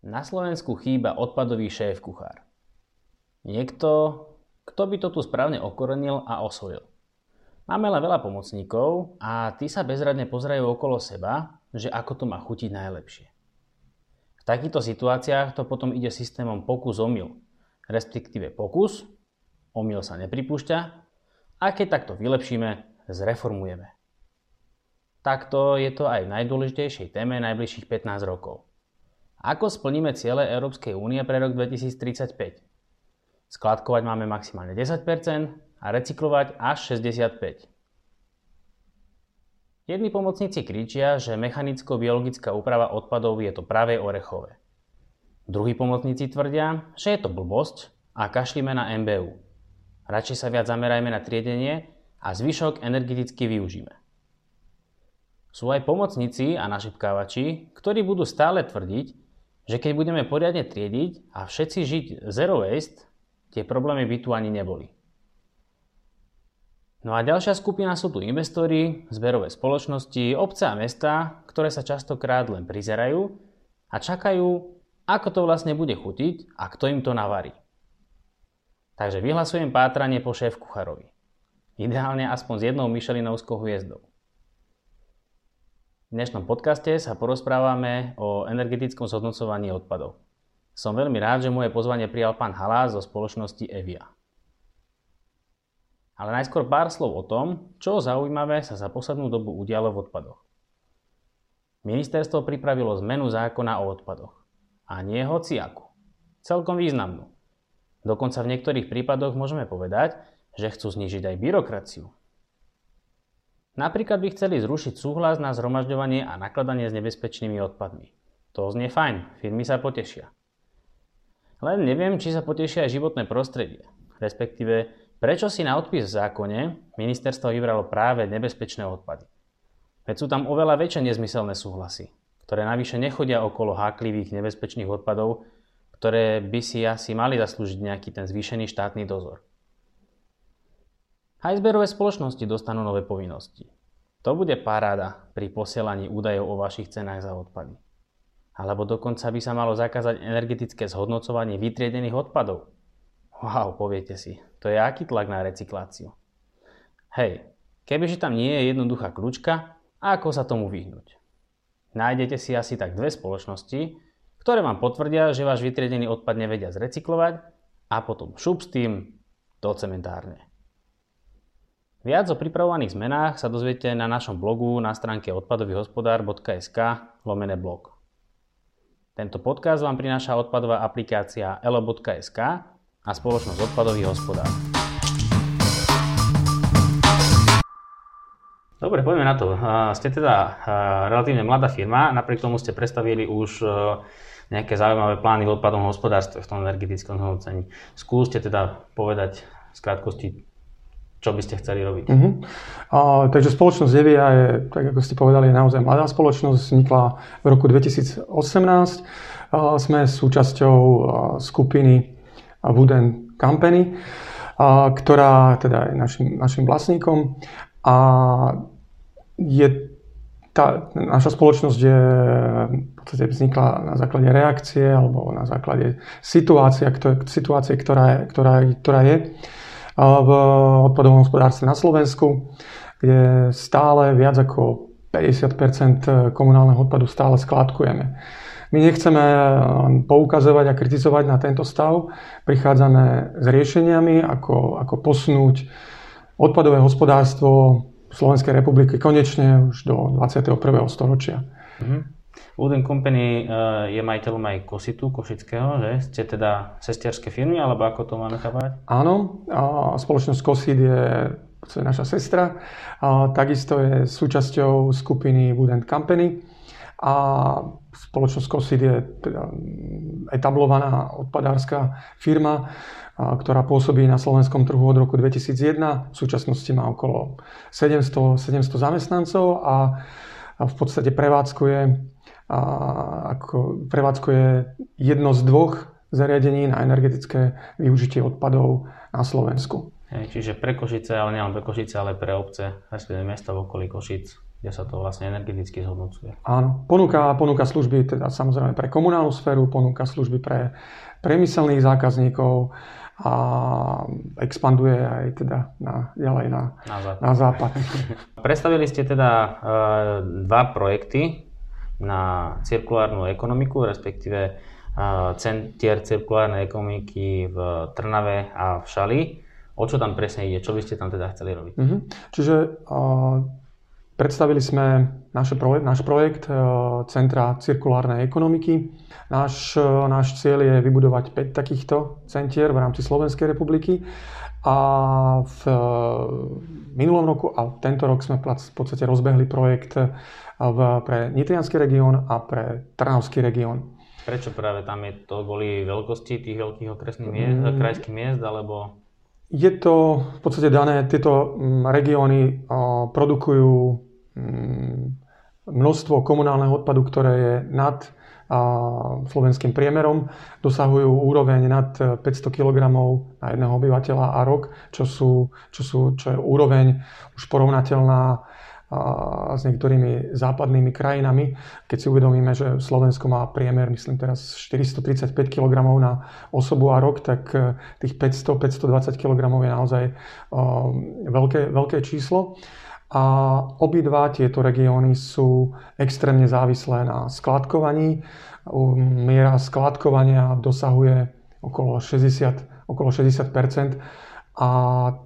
Na Slovensku chýba odpadový šéf kuchár. Niekto, kto by to tu správne okorenil a osvojil. Máme len veľa pomocníkov a tí sa bezradne pozerajú okolo seba, že ako to má chutiť najlepšie. V takýchto situáciách to potom ide systémom pokus-omyl, respektíve pokus, omyl sa nepripúšťa a keď takto vylepšíme, zreformujeme. Takto je to aj v najdôležitejšej téme najbližších 15 rokov. Ako splníme ciele Európskej únie pre rok 2035? Skladkovať máme maximálne 10% a recyklovať až 65%. Jedni pomocníci kričia, že mechanicko-biologická úprava odpadov je to práve orechové. Druhí pomocníci tvrdia, že je to blbosť a kašlíme na MBU. Radšej sa viac zamerajme na triedenie a zvyšok energeticky využíme. Sú aj pomocníci a našipkávači, ktorí budú stále tvrdiť, že keď budeme poriadne triediť a všetci žiť zero waste, tie problémy by tu ani neboli. No a ďalšia skupina sú tu investori, zberové spoločnosti, obce a mesta, ktoré sa častokrát len prizerajú a čakajú, ako to vlastne bude chutiť a kto im to navarí. Takže vyhlasujem pátranie po šéf kucharovi. Ideálne aspoň s jednou Michelinovskou hviezdou. V dnešnom podcaste sa porozprávame o energetickom zhodnocovaní odpadov. Som veľmi rád, že moje pozvanie prijal pán Halás zo spoločnosti Evia. Ale najskôr pár slov o tom, čo zaujímavé sa za poslednú dobu udialo v odpadoch. Ministerstvo pripravilo zmenu zákona o odpadoch. A nie hociaku. Celkom významnú. Dokonca v niektorých prípadoch môžeme povedať, že chcú znižiť aj byrokraciu. Napríklad by chceli zrušiť súhlas na zhromažďovanie a nakladanie s nebezpečnými odpadmi. To znie fajn, firmy sa potešia. Len neviem, či sa potešia aj životné prostredie. Respektíve, prečo si na odpis v zákone ministerstvo vybralo práve nebezpečné odpady. Veď sú tam oveľa väčšie nezmyselné súhlasy, ktoré navyše nechodia okolo háklivých nebezpečných odpadov, ktoré by si asi mali zaslúžiť nejaký ten zvýšený štátny dozor. Aj zberové spoločnosti dostanú nové povinnosti. To bude paráda pri posielaní údajov o vašich cenách za odpady. Alebo dokonca by sa malo zakázať energetické zhodnocovanie vytriedených odpadov. Wow, poviete si, to je aký tlak na recykláciu. Hej, kebyže tam nie je jednoduchá kľúčka, ako sa tomu vyhnúť? Nájdete si asi tak dve spoločnosti, ktoré vám potvrdia, že váš vytriedený odpad nevedia zrecyklovať a potom šup s tým do cementárne. Viac o pripravovaných zmenách sa dozviete na našom blogu na stránke odpadovýhospodár.sk lomené blog. Tento podcast vám prináša odpadová aplikácia elo.sk a spoločnosť odpadový hospodár. Dobre, poďme na to. Ste teda relatívne mladá firma, napriek tomu ste predstavili už nejaké zaujímavé plány v odpadom hospodárstve v tom energetickom zhodnocení. Skúste teda povedať v krátkosti, čo by ste chceli robiť? Uh-huh. A, takže spoločnosť Devia je, tak ako ste povedali, je naozaj mladá spoločnosť. Vznikla v roku 2018. A, sme súčasťou skupiny Wooden Company, a, ktorá teda je našim, našim vlastníkom. A je tá, naša spoločnosť je, v podstate vznikla na základe reakcie alebo na základe situácie, situácie ktorá, ktorá, ktorá je v odpadovom hospodárstve na Slovensku, kde stále viac ako 50% komunálneho odpadu stále skládkujeme. My nechceme poukazovať a kritizovať na tento stav. Prichádzame s riešeniami, ako, ako posunúť odpadové hospodárstvo Slovenskej republiky konečne už do 21. storočia. Mm-hmm. Wooden Company uh, je majiteľom aj Kositu Košického, že? Ste teda sestierské firmy, alebo ako to máme chápať? Áno, spoločnosť Kosit je, je naša sestra. A takisto je súčasťou skupiny Wooden Company. A spoločnosť Kosit je teda etablovaná odpadárska firma, ktorá pôsobí na slovenskom trhu od roku 2001. V súčasnosti má okolo 700, 700 zamestnancov a v podstate prevádzkuje a ako prevádzkuje jedno z dvoch zariadení na energetické využitie odpadov na Slovensku. Hej, čiže pre Košice, ale nielen pre Košice, ale pre obce, respektíve mesta v okolí Košic. kde sa to vlastne energeticky zhodnocuje. Áno, ponúka, ponúka služby teda samozrejme pre komunálnu sféru, ponúka služby pre priemyselných zákazníkov a expanduje aj teda na, ďalej na, na západ. Na západ. Predstavili ste teda e, dva projekty na cirkulárnu ekonomiku, respektíve centier cirkulárnej ekonomiky v Trnave a v Šali. O čo tam presne ide? Čo by ste tam teda chceli robiť? Mm-hmm. Čiže uh, predstavili sme naše projekt, náš projekt uh, Centra cirkulárnej ekonomiky. Náš, uh, náš cieľ je vybudovať 5 takýchto centier v rámci Slovenskej republiky. A v uh, minulom roku a tento rok sme v podstate rozbehli projekt v, pre Nitrianský región a pre Trnavský región. Prečo práve tam je to kvôli veľkosti tých veľkých okresných miest, mm. krajských miest, alebo je to v podstate dané, tieto mm, regióny produkujú mm, množstvo komunálneho odpadu, ktoré je nad slovenským priemerom, dosahujú úroveň nad 500 kg na jedného obyvateľa a rok, čo, sú, čo, sú, čo je úroveň už porovnateľná s niektorými západnými krajinami. Keď si uvedomíme, že Slovensko má priemer, myslím teraz 435 kg na osobu a rok, tak e, tých 500-520 kg je naozaj e, veľké, veľké číslo. A obidva tieto regióny sú extrémne závislé na skladkovaní. Miera skladkovania dosahuje okolo 60, okolo 60 a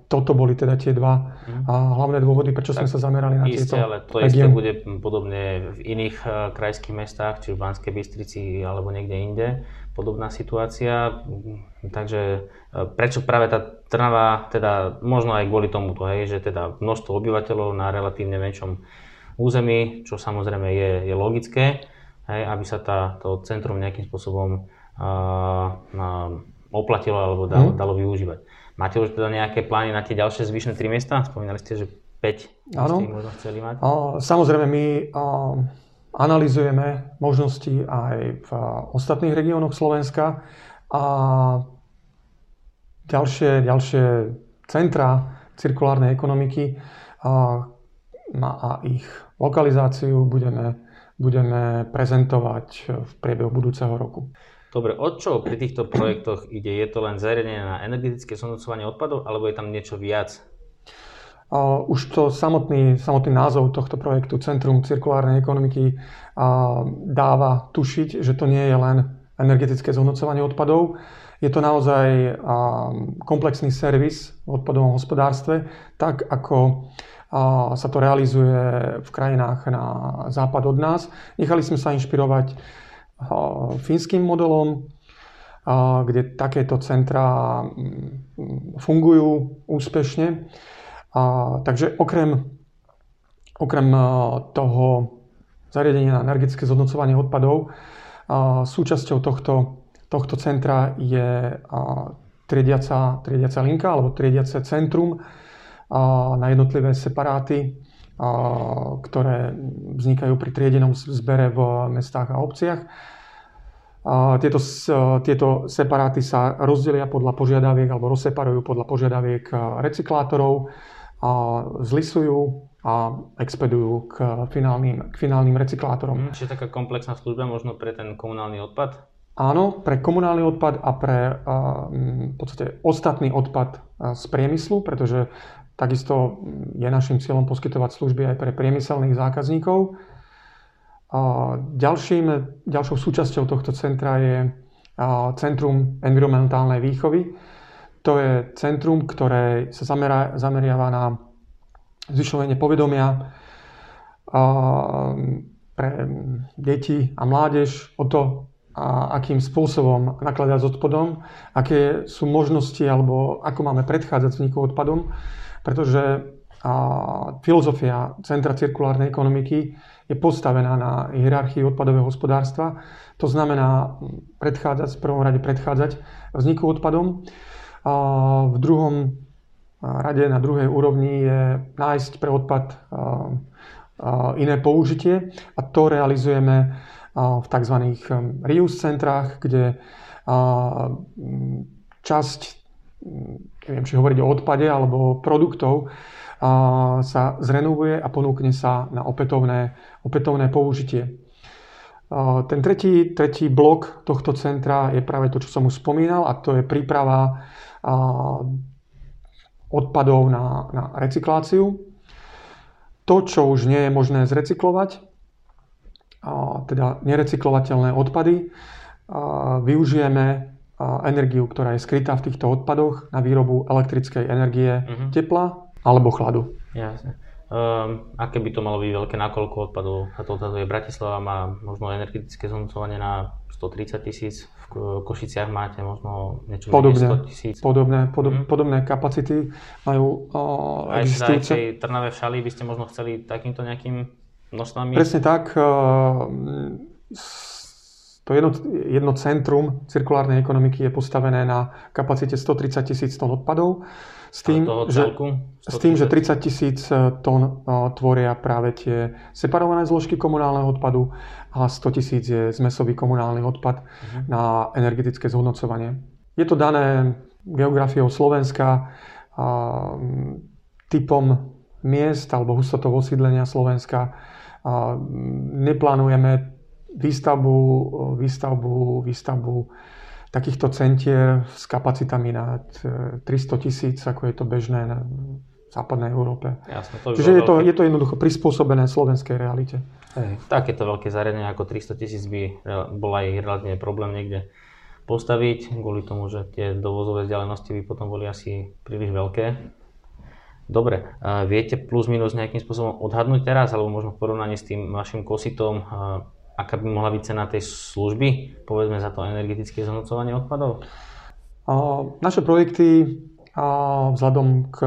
toto boli teda tie dva mm. hlavné dôvody, prečo tak sme sa zamerali na isté, tieto ale to isté bude podobne v iných uh, krajských mestách, či v Banskej Bystrici alebo niekde inde. Podobná situácia. Takže uh, prečo práve tá Trnava, teda možno aj kvôli tomu, hej, že teda množstvo obyvateľov na relatívne menšom území, čo samozrejme je, je logické, hej, aby sa tá, to centrum nejakým spôsobom uh, oplatilo alebo dalo, mm. dalo využívať. Máte už teda nejaké plány na tie ďalšie zvyšné 3 miesta? Spomínali ste, že 5 Áno. možno chceli mať. Samozrejme, my analizujeme možnosti aj v ostatných regiónoch Slovenska a ďalšie, ďalšie centra cirkulárnej ekonomiky a, a ich lokalizáciu budeme, budeme prezentovať v priebehu budúceho roku. Dobre, o čo pri týchto projektoch ide? Je to len zariadenie na energetické zhodnocovanie odpadov, alebo je tam niečo viac? Už to samotný, samotný názov tohto projektu Centrum cirkulárnej ekonomiky dáva tušiť, že to nie je len energetické zhodnocovanie odpadov. Je to naozaj komplexný servis v odpadovom hospodárstve, tak ako sa to realizuje v krajinách na západ od nás. Nechali sme sa inšpirovať fínskym modelom, kde takéto centra mm, fungujú úspešne. Takže okrem, okrem toho zariadenia na energetické zhodnocovanie odpadov, súčasťou tohto, tohto centra je triediaca, triediaca linka alebo triediace centrum na jednotlivé separáty ktoré vznikajú pri triedenom zbere v mestách a obciach. Tieto, tieto separáty sa rozdelia podľa požiadaviek alebo rozseparujú podľa požiadaviek recyklátorov, zlisujú a expedujú k finálnym, k finálnym recyklátorom. Hmm, čiže taká komplexná služba možno pre ten komunálny odpad? Áno, pre komunálny odpad a pre v podstate ostatný odpad z priemyslu, pretože Takisto je našim cieľom poskytovať služby aj pre priemyselných zákazníkov. A ďalším, ďalšou súčasťou tohto centra je Centrum environmentálnej výchovy. To je centrum, ktoré sa zamera, zameriava na zvyšovanie povedomia pre deti a mládež o to, a akým spôsobom nakladať s odpadom, aké sú možnosti alebo ako máme predchádzať vzniku odpadom pretože filozofia Centra cirkulárnej ekonomiky je postavená na hierarchii odpadového hospodárstva. To znamená predchádzať, v prvom rade predchádzať vzniku odpadom. V druhom rade, na druhej úrovni je nájsť pre odpad iné použitie a to realizujeme v tzv. reuse centrách, kde časť neviem, či hovoriť o odpade alebo produktov, sa zrenovuje a ponúkne sa na opätovné, opätovné použitie. Ten tretí, tretí blok tohto centra je práve to, čo som už spomínal, a to je príprava odpadov na, na recykláciu. To, čo už nie je možné zrecyklovať, teda nerecyklovateľné odpady, využijeme energiu, ktorá je skrytá v týchto odpadoch na výrobu elektrickej energie, uh-huh. tepla alebo chladu. Jasne. Um, aké by to malo byť veľké, nakoľko odpadov sa to odhaduje? Bratislava má možno energetické zhodnocovanie na 130 tisíc, v Košiciach máte možno niečo podobné, 100 tisíc. Podobné, podob, mm. podobné kapacity majú uh, Aj existujúce. Aj v Trnave v Šali by ste možno chceli takýmto nejakým množstvami? Presne tak. Uh, to jedno, jedno centrum cirkulárnej ekonomiky je postavené na kapacite 130 tisíc tón odpadov. S tým, že, s tým, že 30 tisíc e, tón e, tvoria práve tie separované zložky komunálneho odpadu a 100 tisíc je zmesový komunálny odpad uh-huh. na energetické zhodnocovanie. Je to dané geografiou Slovenska, a, typom miest alebo hustotou osídlenia Slovenska. A, neplánujeme výstavbu, výstavbu, výstavbu takýchto centier s kapacitami na 300 tisíc, ako je to bežné na západnej Európe. Jasne, to Čiže je to, je to jednoducho prispôsobené slovenskej realite. Hej, takéto veľké zariadenie ako 300 tisíc by bol aj relatívne problém niekde postaviť, kvôli tomu, že tie dovozové vzdialenosti by potom boli asi príliš veľké. Dobre, viete plus minus nejakým spôsobom odhadnúť teraz, alebo možno v porovnaní s tým vašim kositom, aká by mohla byť cena tej služby, povedzme za to energetické zhodnocovanie odpadov? Naše projekty vzhľadom k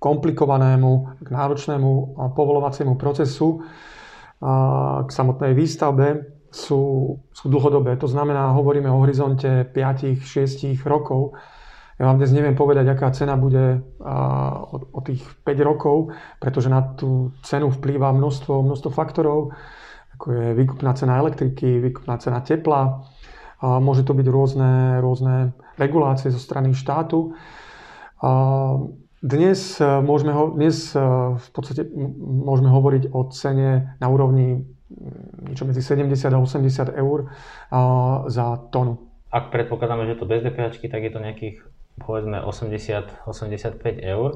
komplikovanému, k náročnému povolovaciemu procesu, k samotnej výstavbe sú, sú dlhodobé. To znamená, hovoríme o horizonte 5-6 rokov. Ja vám dnes neviem povedať, aká cena bude o, tých 5 rokov, pretože na tú cenu vplýva množstvo, množstvo faktorov ako je výkupná cena elektriky, výkupná cena tepla. A môže to byť rôzne, rôzne regulácie zo strany štátu. Dnes, e, môžeme, ho, dnes e, v podstate môžeme hovoriť o cene na úrovni niečo medzi 70 a 80 eur za tonu. Ak predpokladáme, že to bez DPH, tak je to nejakých povedzme 80-85 eur.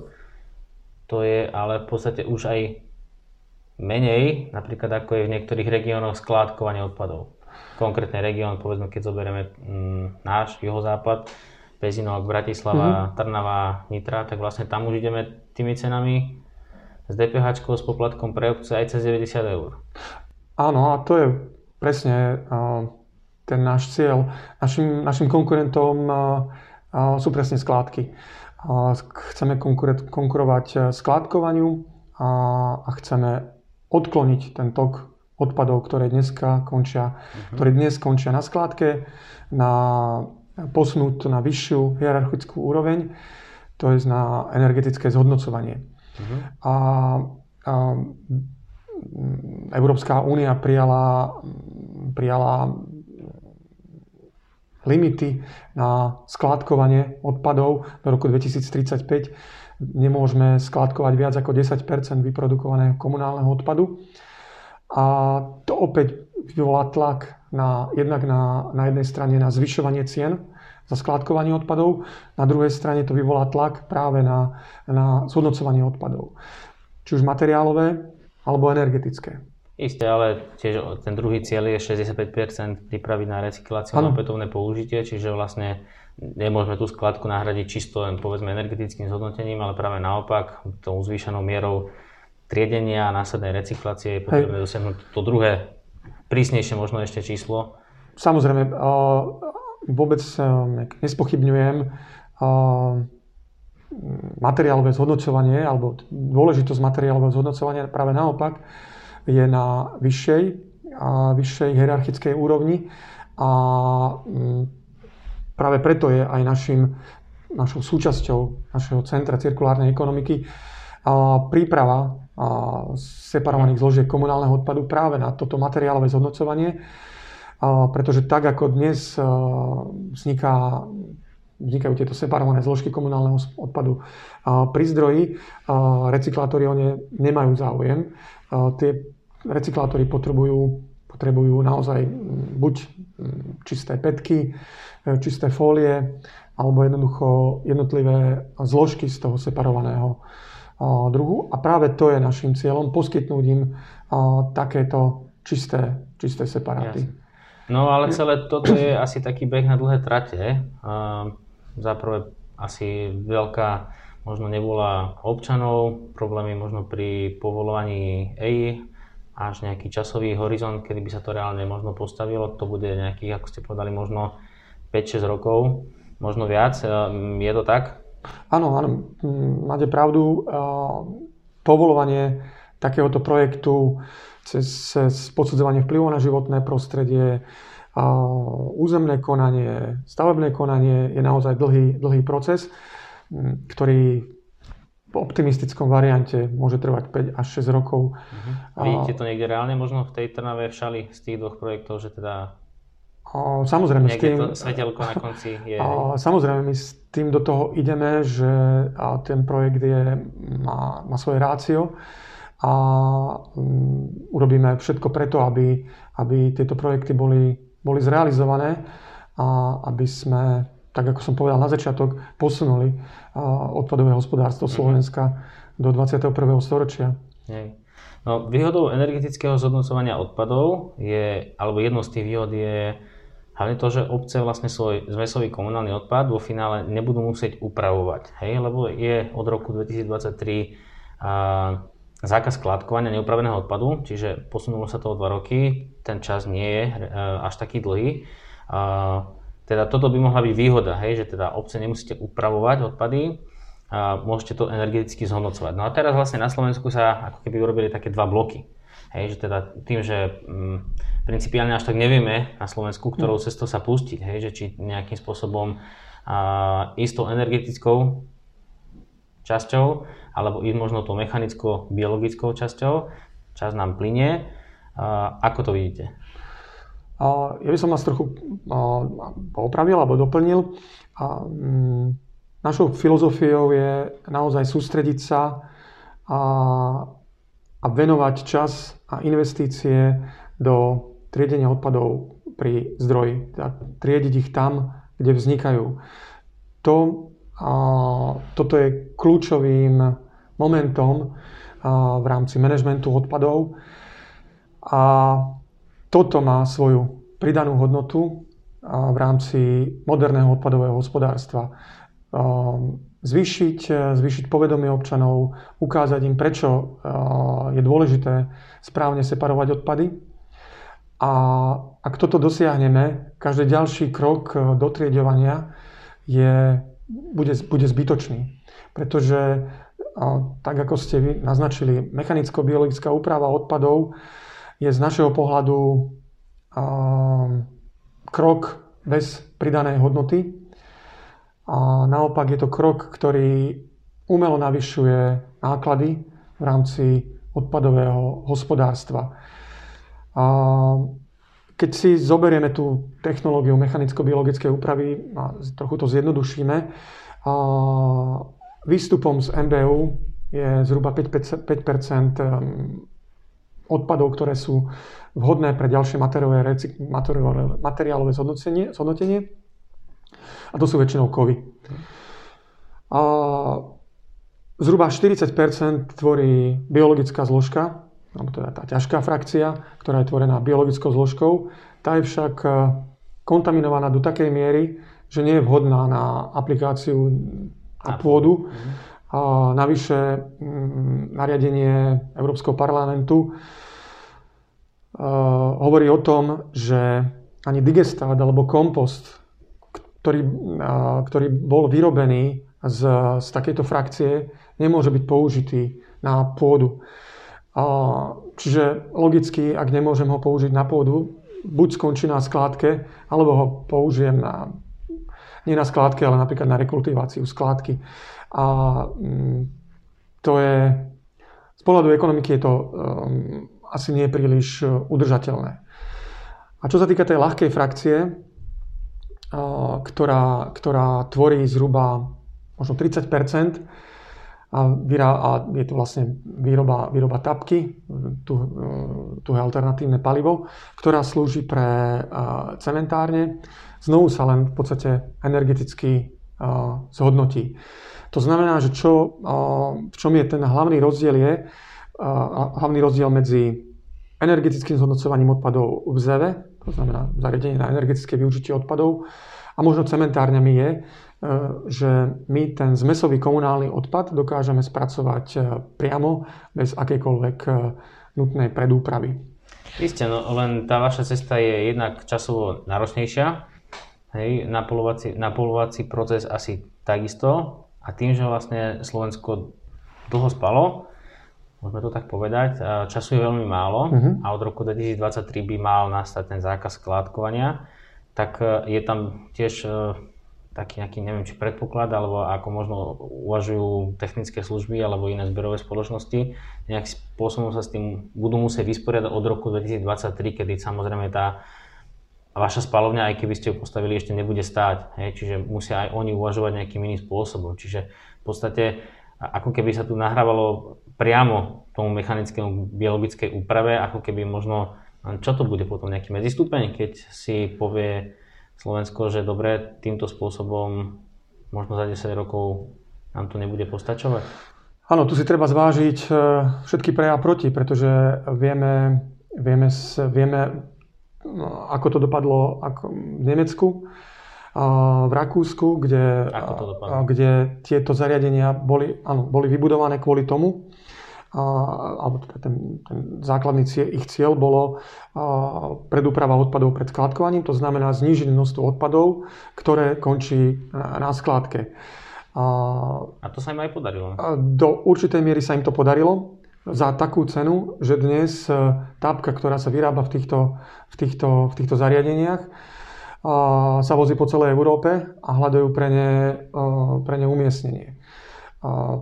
To je ale v podstate už aj menej, napríklad ako je v niektorých regiónoch skládkovanie odpadov. Konkrétny región, povedzme, keď zoberieme mm, náš juhozápad, Pezinok, Bratislava, mm-hmm. Trnava, Nitra, tak vlastne tam už ideme tými cenami s DPH, s poplatkom pre obce aj cez 90 eur. Áno, a to je presne uh, ten náš cieľ. Našim, našim konkurentom uh, uh, sú presne skládky. Chceme konkurovať skládkovaniu a, a chceme odkloniť ten tok odpadov, ktoré dneska končia, uh-huh. ktoré dnes končia na skládke, na posunúť na vyššiu hierarchickú úroveň, to je na energetické zhodnocovanie. Uh-huh. A, a Európska únia prijala, prijala limity na skládkovanie odpadov do roku 2035 nemôžeme skladkovať viac ako 10% vyprodukovaného komunálneho odpadu. A to opäť vyvolá tlak na, jednak na, na jednej strane na zvyšovanie cien za skladkovanie odpadov, na druhej strane to vyvolá tlak práve na, na zhodnocovanie odpadov. Či už materiálové, alebo energetické. Isté, ale tiež ten druhý cieľ je 65% pripraviť na recykláciu a opätovné použitie, čiže vlastne nemôžeme tú skladku nahradiť čisto len povedzme energetickým zhodnotením, ale práve naopak tou zvýšenou mierou triedenia a následnej recyklácie je potrebné dosiahnuť to druhé, prísnejšie možno ešte číslo. Samozrejme, vôbec nespochybňujem materiálové zhodnocovanie alebo dôležitosť materiálového zhodnocovania práve naopak je na vyššej, a vyššej hierarchickej úrovni a Práve preto je aj našim, našou súčasťou našeho centra cirkulárnej ekonomiky príprava separovaných zložiek komunálneho odpadu práve na toto materiálové zhodnocovanie, pretože tak ako dnes vzniká vznikajú tieto separované zložky komunálneho odpadu. Pri zdroji recyklátory o ne nemajú záujem. Tie recyklátory potrebujú, potrebujú naozaj buď čisté petky, e, čisté fólie, alebo jednoducho jednotlivé zložky z toho separovaného druhu. A práve to je našim cieľom, poskytnúť im takéto čisté, čisté separáty. Jasne. No ale celé toto je asi taký beh na dlhé trate. Zaprvé asi veľká možno nebola občanov, problémy možno pri povolovaní EI, až nejaký časový horizont, kedy by sa to reálne možno postavilo. To bude nejakých, ako ste povedali, možno 5-6 rokov, možno viac. Je to tak? Áno, áno, máte pravdu. Povolovanie takéhoto projektu cez, cez posudzovanie vplyvu na životné prostredie, územné konanie, stavebné konanie je naozaj dlhý, dlhý proces, ktorý v optimistickom variante môže trvať 5 až 6 rokov. Uh-huh. Vidíte to niekde reálne možno v tej Trnave v Šali z tých dvoch projektov, že teda o, samozrejme, s tým, to svetelko na konci je... O, samozrejme, my s tým do toho ideme, že ten projekt je, má, má svoje rácio a um, urobíme všetko preto, aby, aby tieto projekty boli, boli zrealizované a aby sme, tak ako som povedal na začiatok, posunuli uh, odpadové hospodárstvo mm-hmm. Slovenska do 21. storočia. Hej. No, výhodou energetického zhodnocovania odpadov je, alebo jednou z tých výhod je hlavne to, že obce vlastne svoj zmesový komunálny odpad vo finále nebudú musieť upravovať, hej, lebo je od roku 2023 a, zákaz skladkovania neupraveného odpadu, čiže posunulo sa to o 2 roky, ten čas nie je e, až taký dlhý. Teda toto by mohla byť výhoda, hej, že teda obce nemusíte upravovať odpady, a môžete to energeticky zhodnocovať. No a teraz vlastne na Slovensku sa ako keby urobili také dva bloky. Hej, že teda tým, že m, mm, principiálne až tak nevieme na Slovensku, ktorou cestou sa pustiť, hej, že či nejakým spôsobom a, istou energetickou časťou alebo ísť možno tou mechanicko-biologickou časťou. Čas nám plinie. Ako to vidíte? Ja by som vás trochu poopravil alebo doplnil. Mm, našou filozofiou je naozaj sústrediť sa a, venovať čas a investície do triedenia odpadov pri zdroji. Teda triediť ich tam, kde vznikajú. To, toto je kľúčovým momentom v rámci manažmentu odpadov. A toto má svoju pridanú hodnotu v rámci moderného odpadového hospodárstva. Zvýšiť, zvýšiť povedomie občanov, ukázať im, prečo je dôležité správne separovať odpady. A ak toto dosiahneme, každý ďalší krok dotriedovania je, bude, bude zbytočný. Pretože tak ako ste vy naznačili, mechanicko-biologická úprava odpadov je z našeho pohľadu krok bez pridanej hodnoty. A naopak je to krok, ktorý umelo navyšuje náklady v rámci odpadového hospodárstva. A keď si zoberieme tú technológiu mechanicko-biologickej úpravy a trochu to zjednodušíme, a Výstupom z MBU je zhruba 5, 5 odpadov, ktoré sú vhodné pre ďalšie materiálové, materiálové, materiálové zhodnotenie, zhodnotenie. A to sú väčšinou kovy. A zhruba 40% tvorí biologická zložka, alebo teda tá ťažká frakcia, ktorá je tvorená biologickou zložkou. Tá je však e, kontaminovaná do takej miery, že nie je vhodná na aplikáciu a pôdu. A navyše mm, nariadenie Európskeho parlamentu e, hovorí o tom, že ani digestát alebo kompost, ktorý, ktorý bol vyrobený z, z takejto frakcie, nemôže byť použitý na pôdu. Čiže logicky, ak nemôžem ho použiť na pôdu, buď skončí na skládke, alebo ho použijem na nie na skládke, ale napríklad na rekultiváciu skládky. A mm, to je, z pohľadu ekonomiky je to um, asi nie príliš uh, udržateľné. A čo sa týka tej ľahkej frakcie, ktorá, ktorá tvorí zhruba možno 30 a, vyrá, a je to vlastne výroba, výroba tapky, tu, tu je alternatívne palivo, ktorá slúži pre cementárne. Znovu sa len v podstate energeticky zhodnotí. To znamená, že čo, v čom je ten hlavný rozdiel je, hlavný rozdiel medzi energetickým zhodnocovaním odpadov v ZEVE, to znamená zariadenie na energetické využitie odpadov, a možno cementárňami je, že my ten zmesový komunálny odpad dokážeme spracovať priamo bez akejkoľvek nutnej predúpravy. Isté, no len tá vaša cesta je jednak časovo náročnejšia, hej, napolovací, napolovací proces asi takisto a tým, že vlastne Slovensko dlho spalo, môžeme to tak povedať, času je veľmi málo uh-huh. a od roku 2023 by mal nastať ten zákaz skládkovania, tak je tam tiež taký nejaký, neviem, či predpoklad, alebo ako možno uvažujú technické služby alebo iné zberové spoločnosti, nejakým spôsobom sa s tým budú musieť vysporiadať od roku 2023, kedy samozrejme tá vaša spalovňa, aj keby ste ju postavili, ešte nebude stáť. Hej? Čiže musia aj oni uvažovať nejakým iným spôsobom. Čiže v podstate ako keby sa tu nahrávalo priamo tomu mechanickému biologickej úprave, ako keby možno, čo to bude potom nejaký medzistupeň, keď si povie Slovensko, že dobre, týmto spôsobom možno za 10 rokov nám to nebude postačovať? Áno, tu si treba zvážiť e, všetky pre a proti, pretože vieme, vieme, vieme ako to dopadlo ako v Nemecku, v Rakúsku, kde, kde tieto zariadenia boli, áno, boli vybudované kvôli tomu, alebo teda ten, ten základný cieľ, ich cieľ bolo predúprava odpadov pred skladkovaním, to znamená znížiť množstvo odpadov, ktoré končí na skladke. A to sa im aj podarilo? Do určitej miery sa im to podarilo za takú cenu, že dnes e, tápka, ktorá sa vyrába v týchto, v týchto, v týchto zariadeniach, sa vozí po celej Európe a hľadajú pre ne, e, pre ne umiestnenie.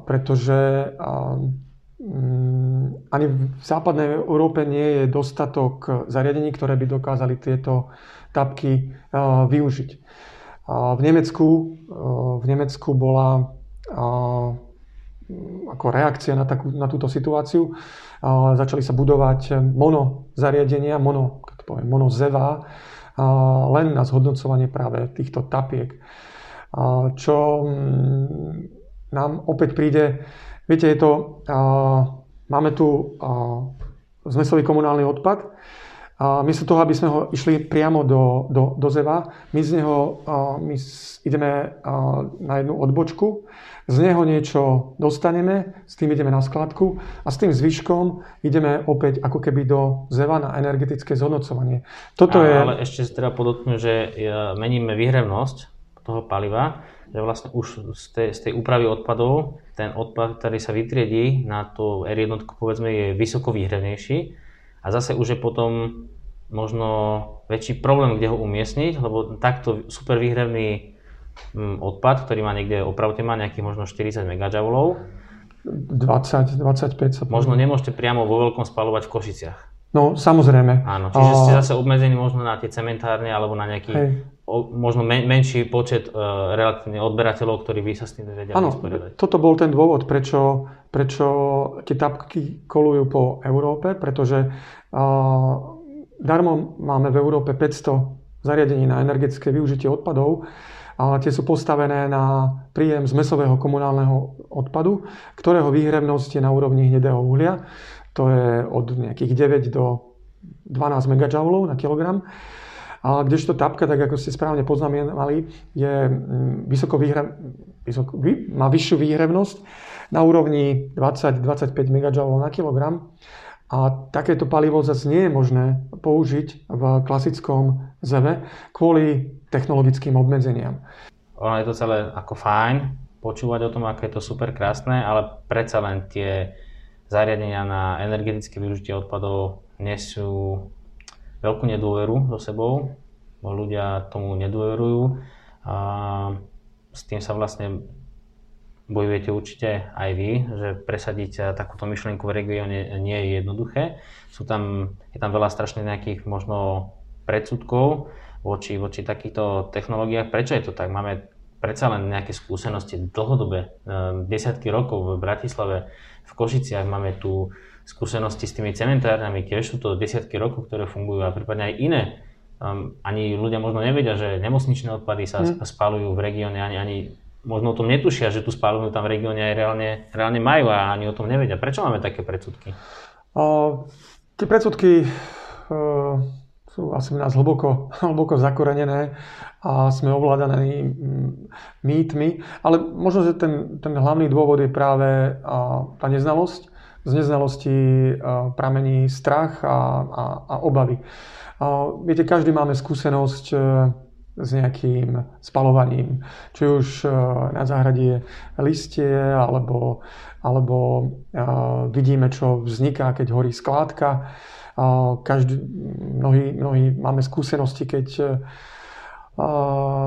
Pretože Mm, ani v západnej Európe nie je dostatok zariadení, ktoré by dokázali tieto tapky využiť. V Nemecku, v Nemecku bola ako reakcia na, takú, na túto situáciu. Začali sa budovať mono zariadenia, mono, to poviem, mono zeva, len na zhodnocovanie práve týchto tapiek. Čo mm, nám opäť príde Viete, je to, máme tu zmesový komunálny odpad. A miesto toho, aby sme ho išli priamo do, do, do zeva, my z neho my ideme na jednu odbočku, z neho niečo dostaneme, s tým ideme na skladku a s tým zvyškom ideme opäť ako keby do zeva na energetické zhodnocovanie. Toto a, je... Ale ešte treba podotknúť, že meníme výhrevnosť toho paliva, že vlastne už z tej, z tej úpravy odpadov ten odpad, ktorý sa vytriedí na tú R1, povedzme, je vysoko výhrevnejší a zase už je potom možno väčší problém, kde ho umiestniť, lebo takto super výhrevný mm, odpad, ktorý má niekde, opravte má nejakých možno 40 MJ, 20, 25 sa Možno nemôžete priamo vo veľkom spalovať v Košiciach. No, samozrejme. Áno, čiže ste zase obmedzení možno na tie cementárne alebo na nejaký Hej o, možno men, menší počet uh, relatívne odberateľov, ktorí by sa s tým vedeli Áno, toto bol ten dôvod, prečo, prečo tie tapky kolujú po Európe, pretože uh, darmo máme v Európe 500 zariadení na energetické využitie odpadov, ale tie sú postavené na príjem z mesového komunálneho odpadu, ktorého výhrevnosť je na úrovni hnedého uhlia. To je od nejakých 9 do 12 MJ na kilogram. A kdežto tapka, tak ako ste správne poznamenali, je mm, vysoko výhre, vysoko, má vyššiu výhrevnosť na úrovni 20-25 MJ na kilogram. A takéto palivo zase nie je možné použiť v klasickom zeve kvôli technologickým obmedzeniam. Ono je to celé ako fajn počúvať o tom, aké je to super krásne, ale predsa len tie zariadenia na energetické využitie odpadov nesú veľkú nedôveru so sebou, bo ľudia tomu nedôverujú a s tým sa vlastne bojujete určite aj vy, že presadiť takúto myšlienku v regióne nie je jednoduché. Sú tam, je tam veľa strašne nejakých možno predsudkov voči, voči takýchto technológiách. Prečo je to tak? Máme predsa len nejaké skúsenosti dlhodobé, ehm, desiatky rokov v Bratislave, v Košiciach máme tu skúsenosti s tými cementárňami, tiež sú to desiatky rokov, ktoré fungujú a prípadne aj iné. Um, ani ľudia možno nevedia, že nemocničné odpady sa mm. spalujú v regióne, ani, ani možno o tom netušia, že tu spalujú tam v regióne aj reálne, reálne majú a ani o tom nevedia. Prečo máme také predsudky? Uh, tie predsudky uh, sú asi v nás hlboko, hlboko zakorenené a sme ovládaní mm, mýtmi, ale možno, že ten, ten hlavný dôvod je práve tá neznalosť. Z neznalosti pramení strach a, a, a obavy. Viete, každý máme skúsenosť e, s nejakým spalovaním. Či už e, na záhradie listie, alebo, alebo vidíme, čo vzniká, keď horí skládka. Každý, mnohí, mnohí máme skúsenosti, keď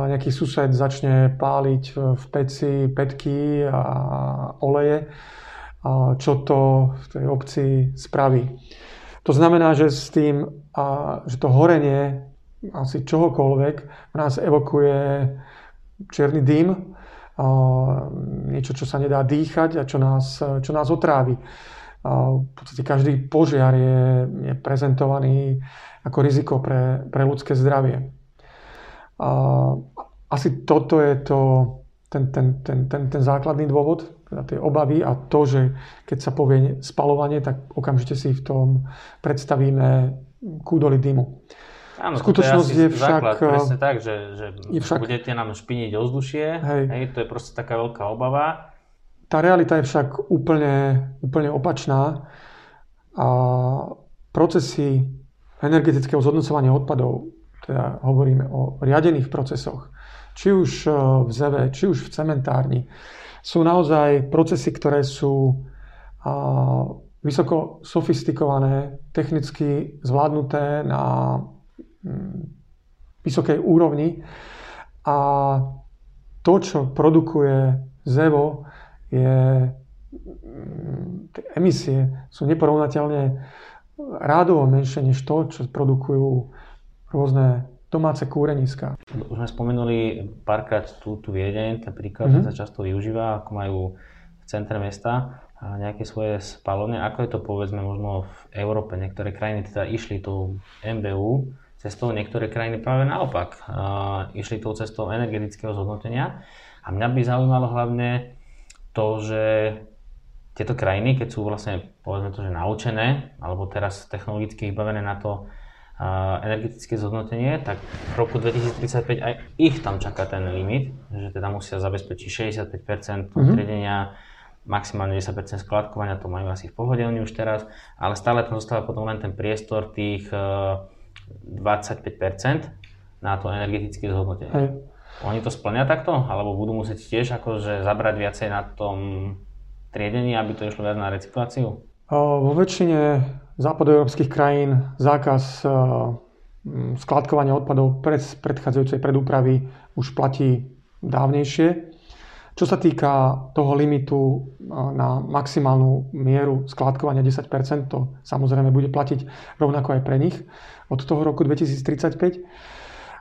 nejaký sused začne páliť v peci petky a oleje, čo to v tej obci spraví. To znamená, že s tým, že to horenie asi čohokoľvek v nás evokuje čierny dym, niečo, čo sa nedá dýchať a čo nás, čo nás otrávi. V podstate každý požiar je, je prezentovaný ako riziko pre, pre ľudské zdravie. Asi toto je to, ten, ten, ten, ten, ten základný dôvod, teda tie obavy a to, že keď sa povie spalovanie, tak okamžite si v tom predstavíme kúdoli dymu. Áno, Skutočnosť je, je však... Základ, presne tak, že, že je však, budete nám špiniť ovzdušie, hej. hej, to je proste taká veľká obava. Tá realita je však úplne, úplne opačná a procesy energetického zhodnocovania odpadov teda hovoríme o riadených procesoch, či už e, v ZEVE, či už v cementárni, sú naozaj procesy, ktoré sú vysoko sofistikované, technicky zvládnuté na mm, vysokej úrovni. A to, čo produkuje ZEVO, je mm, emisie sú neporovnateľne rádovo menšie než to, čo produkujú rôzne domáce kúreniska. Už sme spomenuli párkrát tú, tú Viedeň, ten príklad mm-hmm. sa často využíva, ako majú v centre mesta nejaké svoje spalovne. Ako je to povedzme možno v Európe? Niektoré krajiny teda išli tou MBU cestou, niektoré krajiny práve naopak. A išli tou cestou energetického zhodnotenia. A mňa by zaujímalo hlavne to, že tieto krajiny, keď sú vlastne povedzme to, že naučené, alebo teraz technologicky vybavené na to, energetické zhodnotenie, tak v roku 2035 aj ich tam čaká ten limit, že teda musia zabezpečiť 65% mm-hmm. triedenia, maximálne 10% skladkovania, to majú asi v pohode oni už teraz, ale stále tam zostáva potom len ten priestor tých 25% na to energetické zhodnotenie. Hej. Oni to splňa takto? Alebo budú musieť tiež akože zabrať viacej na tom triedení, aby to išlo viac na recykláciu? Vo väčšine západoeurópskych krajín zákaz eh, skladkovania odpadov pred predchádzajúcej predúpravy už platí dávnejšie. Čo sa týka toho limitu eh, na maximálnu mieru skladkovania 10%, to samozrejme bude platiť rovnako aj pre nich od toho roku 2035.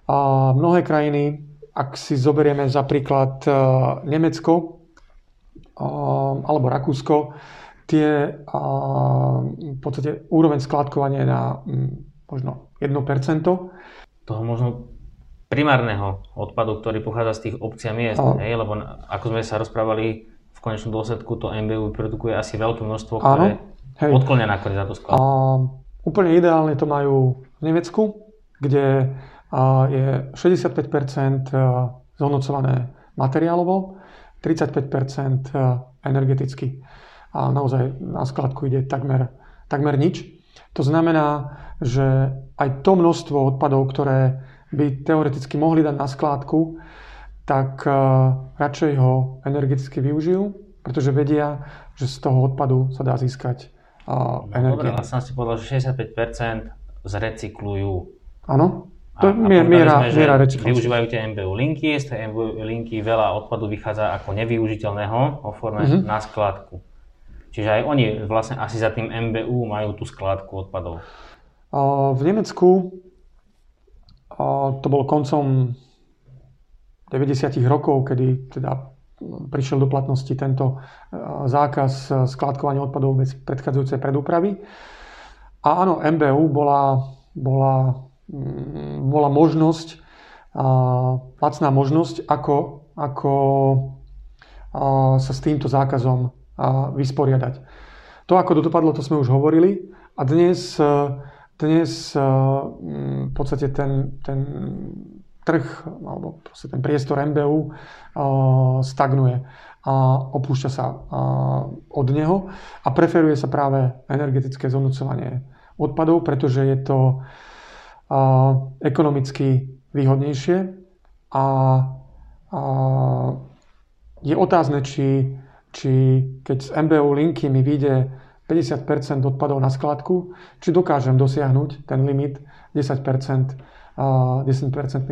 A mnohé krajiny, ak si zoberieme za príklad eh, Nemecko alebo Rakúsko, tie a, v podstate úroveň skládkovania na m, možno 1%. Toho možno primárneho odpadu, ktorý pochádza z tých obcí a miest, a... hej? lebo ako sme sa rozprávali, v konečnom dôsledku to MBU produkuje asi veľké množstvo, ktoré hej. odklonia nakoniec za to skladku. A, úplne ideálne to majú v Nemecku, kde a, je 65% zhodnocované materiálovo, 35% energeticky a naozaj na skladku ide takmer, takmer nič. To znamená, že aj to množstvo odpadov, ktoré by teoreticky mohli dať na skládku, tak uh, radšej ho energeticky využijú, pretože vedia, že z toho odpadu sa dá získať no, energia. Dobre, vlastne si povedal, že 65% zrecyklujú. Áno, to je miera, miera, sme, miera recyklácie. Využívajú tie MBU linky, z tej MBU linky veľa odpadu vychádza ako nevyužiteľného o forme mm-hmm. na skladku. Čiže aj oni vlastne asi za tým MBU majú tú skládku odpadov. V Nemecku to bolo koncom 90. rokov, kedy teda prišiel do platnosti tento zákaz skládkovania odpadov bez predchádzajúcej predúpravy. A áno, MBU bola, bola, mm, bola možnosť, lacná možnosť, ako, ako sa s týmto zákazom vysporiadať. To, ako to dopadlo, to sme už hovorili. A dnes, dnes v podstate ten, ten trh alebo ten priestor MBU stagnuje a opúšťa sa od neho a preferuje sa práve energetické zhodnocovanie odpadov, pretože je to ekonomicky výhodnejšie a je otázne, či, či keď z MBO linky mi vyjde 50% odpadov na skladku, či dokážem dosiahnuť ten limit 10%, 10%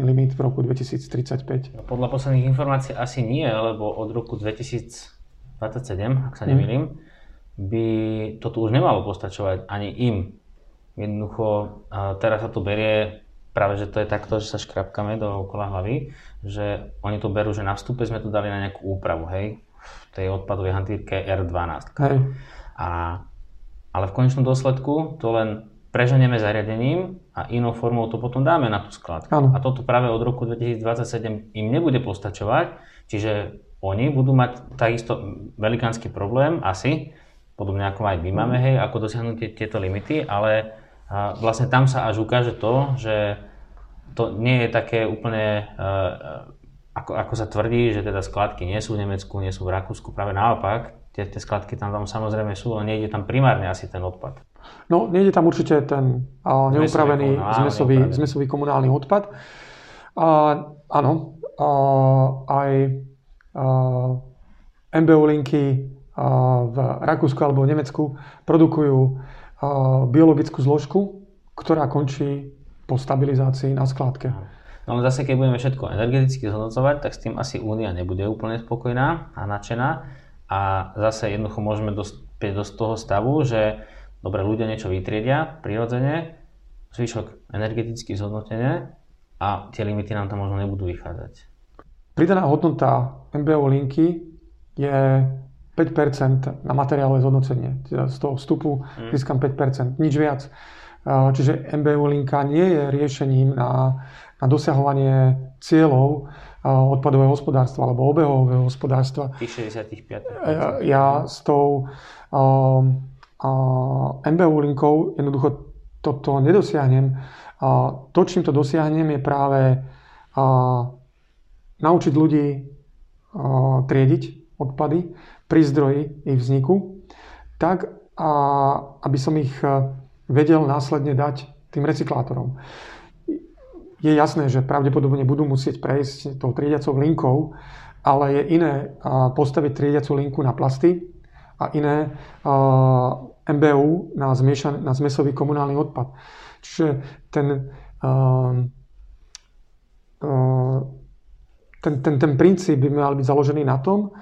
limit v roku 2035. Podľa posledných informácií asi nie, lebo od roku 2027, ak sa nemýlim, hmm. by toto už nemalo postačovať ani im. Jednoducho teraz sa to berie práve, že to je takto, že sa škrapkame do okola hlavy, že oni to berú, že na vstupe sme tu dali na nejakú úpravu, hej, v tej odpadovej hantýrke R12. Hej. A, ale v konečnom dôsledku to len preženieme zariadením a inou formou to potom dáme na tú skladku. A toto práve od roku 2027 im nebude postačovať, čiže oni budú mať takisto velikánsky problém, asi, podobne ako aj my máme, hej, ako dosiahnuť tieto limity, ale a vlastne tam sa až ukáže to, že to nie je také úplne, uh, ako, ako sa tvrdí, že teda skladky nie sú v Nemecku, nie sú v Rakúsku, práve naopak, tie, tie skladky tam, tam samozrejme sú, ale nejde tam primárne asi ten odpad. No, nejde tam určite ten uh, neupravený zmesový, zmesový komunálny odpad. Uh, áno, uh, aj uh, MBO linky uh, v Rakúsku alebo v Nemecku produkujú biologickú zložku, ktorá končí po stabilizácii na skládke. No ale zase, keď budeme všetko energeticky zhodnocovať, tak s tým asi Únia nebude úplne spokojná a nadšená. A zase jednoducho môžeme dospieť do toho stavu, že dobre, ľudia niečo vytriedia prirodzene, zvyšok energeticky zhodnotenie a tie limity nám tam možno nebudú vychádzať. Pridaná hodnota MBO linky je 5% na materiálové zhodnocenie. Teda z toho vstupu mm. získam 5%, nič viac. Čiže MBU linka nie je riešením na, na dosahovanie cieľov odpadového hospodárstva alebo obehového hospodárstva. Tých 65. Ja, ja s tou MBU linkou jednoducho toto nedosiahnem. To, čím to dosiahnem, je práve naučiť ľudí triediť odpady, pri zdroji ich vzniku, tak aby som ich e, vedel následne dať tým recyklátorom. Je jasné, že pravdepodobne budú musieť prejsť tou triediacou linkou, ale je iné postaviť triediacú linku na plasty a iné MBU na, zmiešan, na zmesový komunálny odpad. Čiže ten, ten, ten, ten princíp by mal byť založený na tom,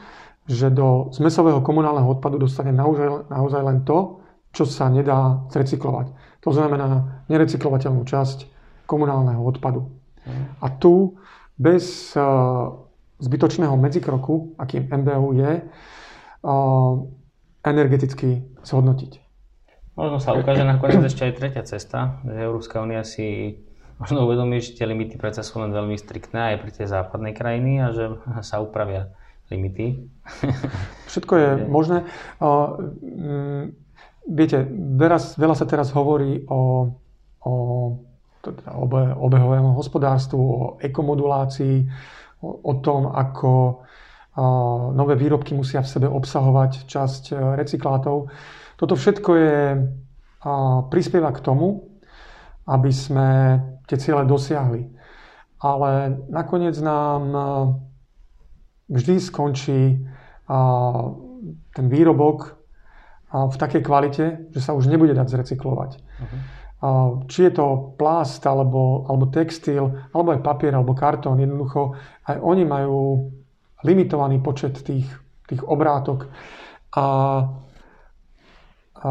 že do zmesového komunálneho odpadu dostane naozaj, naozaj len to, čo sa nedá zrecyklovať. To znamená nerecyklovateľnú časť komunálneho odpadu. A tu bez uh, zbytočného medzikroku, akým MBU je, uh, energeticky zhodnotiť. Možno sa ukáže nakoniec ešte aj tretia cesta, že Európska únia si možno uvedomí, že tie limity predsa sú len veľmi striktné aj pri tej západnej krajiny a že sa upravia limity. Všetko je možné. Mm, viete, veľa, veľa sa teraz hovorí o, o teda obe, obehovému hospodárstvu, o ekomodulácii, o, o tom, ako nové výrobky musia v sebe obsahovať časť e, recyklátov. Toto všetko je, prispieva k tomu, aby sme tie ciele dosiahli. Ale nakoniec nám vždy skončí ten výrobok v takej kvalite, že sa už nebude dať zrecyklovať. Uh-huh. Či je to plast, alebo, alebo textil, alebo aj papier, alebo kartón, jednoducho aj oni majú limitovaný počet tých, tých obrátok. A, a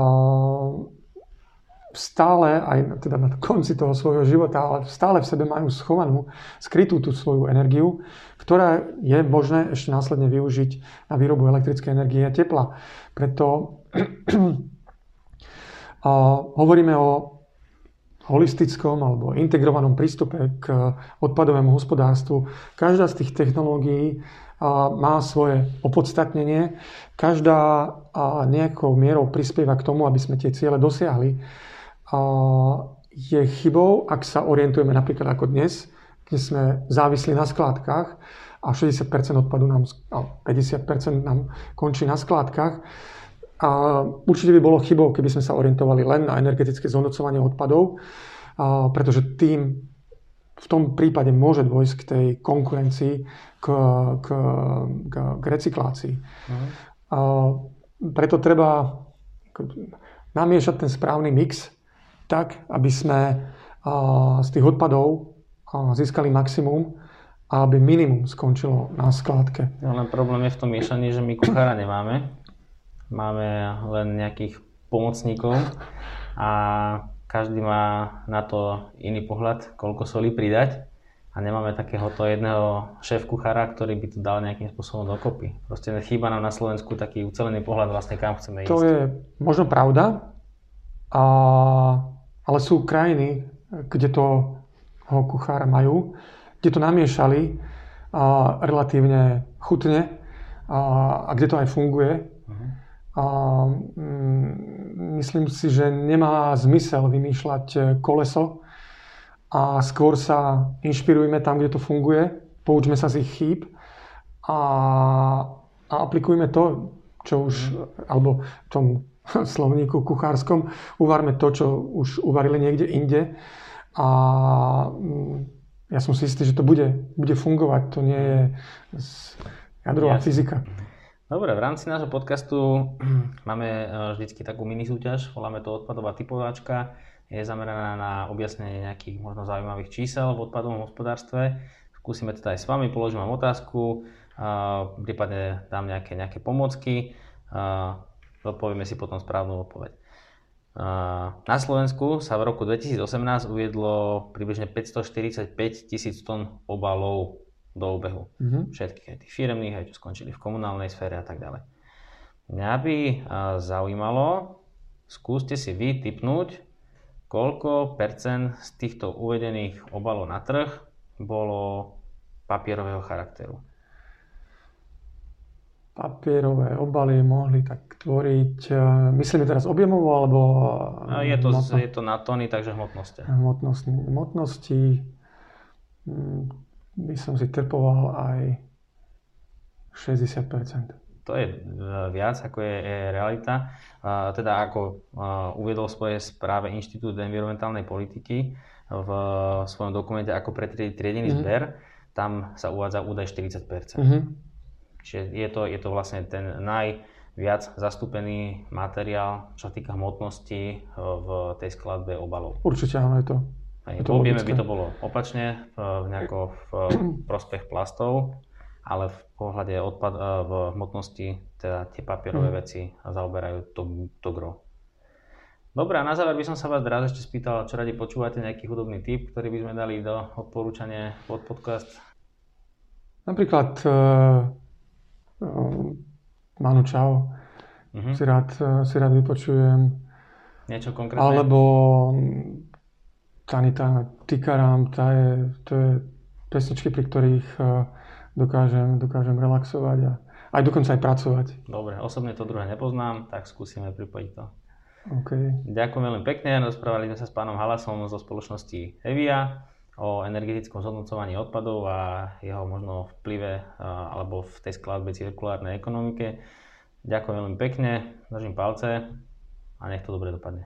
stále, aj teda na konci toho svojho života, ale stále v sebe majú schovanú, skrytú tú svoju energiu, ktorá je možné ešte následne využiť na výrobu elektrickej energie a tepla. Preto a hovoríme o holistickom alebo integrovanom prístupe k odpadovému hospodárstvu. Každá z tých technológií má svoje opodstatnenie. Každá nejakou mierou prispieva k tomu, aby sme tie ciele dosiahli. Je chybou, ak sa orientujeme napríklad ako dnes, kde sme závisli na skládkach a 60% odpadu nám, 50% nám končí na skládkach. A určite by bolo chybou, keby sme sa orientovali len na energetické zhodnocovanie odpadov, pretože tým v tom prípade môže dôjsť k tej konkurencii, k, k, k, k recyklácii. Uh-huh. A preto treba namiešať ten správny mix tak, aby sme z tých odpadov získali maximum a aby minimum skončilo na skládke. No len problém je v tom miešaní, že my kuchára nemáme. Máme len nejakých pomocníkov a každý má na to iný pohľad, koľko soli pridať a nemáme takého to jedného šéf kuchára, ktorý by to dal nejakým spôsobom dokopy. Proste chýba nám na Slovensku taký ucelený pohľad vlastne kam chceme ísť. To je možno pravda, a, ale sú krajiny, kde to kuchára majú, kde to namiešali a, relatívne chutne a, a kde to aj funguje. A mm, myslím si, že nemá zmysel vymýšľať e, koleso a skôr sa inšpirujme tam, kde to funguje, poučme sa z ich chýb a, a aplikujme to, čo už, alebo v tom slovníku kuchárskom, uvarme to, čo už uvarili niekde inde a mm, ja som si istý, že to bude, bude fungovať. To nie je jadrová Jasne. fyzika. Dobre, v rámci nášho podcastu máme e, vždycky takú mini súťaž, voláme to odpadová typováčka. Je zameraná na objasnenie nejakých možno zaujímavých čísel v odpadovom hospodárstve. Skúsime teda aj s vami, položím vám otázku, prípadne dám nejaké, nejaké pomocky, odpovieme si potom správnu odpoveď. Na Slovensku sa v roku 2018 uviedlo približne 545 tisíc tón obalov do obehu. Mm-hmm. Všetkých, aj tých firemných, aj čo skončili v komunálnej sfére a tak ďalej. Mňa by zaujímalo, skúste si vy typnúť, koľko percent z týchto uvedených obalov na trh bolo papierového charakteru. Papierové obaly mohli tak tvoriť, e, myslíme teraz objemovo, alebo... Je to, hmotno... je to na tony, takže hmotnosti. Hmotnosti, hmotnosti by som si trpoval aj 60%. To je e, viac, ako je, je realita. Teda ako uviedol v svojej správe Inštitút environmentálnej politiky v svojom dokumente ako pre triedený mm-hmm. zber, tam sa uvádza údaj 40%. Mm-hmm. Čiže je to, je to vlastne ten najviac zastúpený materiál, čo sa týka hmotnosti e, v tej skladbe obalov. Určite áno, je to Hej, v objeme by to bolo opačne, v, nejako v prospech plastov, ale v pohľade odpad, e, v hmotnosti teda tie papierové mm. veci zaoberajú to, to gro. Dobre, a na záver by som sa vás rád ešte spýtal, čo radi počúvate, nejaký hudobný tip, ktorý by sme dali do odporúčania pod podcast? Napríklad uh, uh, Manu Čau uh-huh. si, rád, si rád vypočujem. Niečo konkrétne? Alebo Tanita Tikaram, tá je, to je pesničky, pri ktorých eh, dokážem, dokážem relaxovať a aj dokonca aj pracovať. Dobre, osobne to druhé nepoznám, tak skúsime pripojiť to. Okay. Ďakujem veľmi pekne, rozprávali sme sa s pánom Halasom zo spoločnosti Evia o energetickom zhodnocovaní odpadov a jeho možno vplyve eh, alebo v tej skladbe cirkulárnej ekonomike. Ďakujem veľmi pekne, držím palce a nech to dobre dopadne.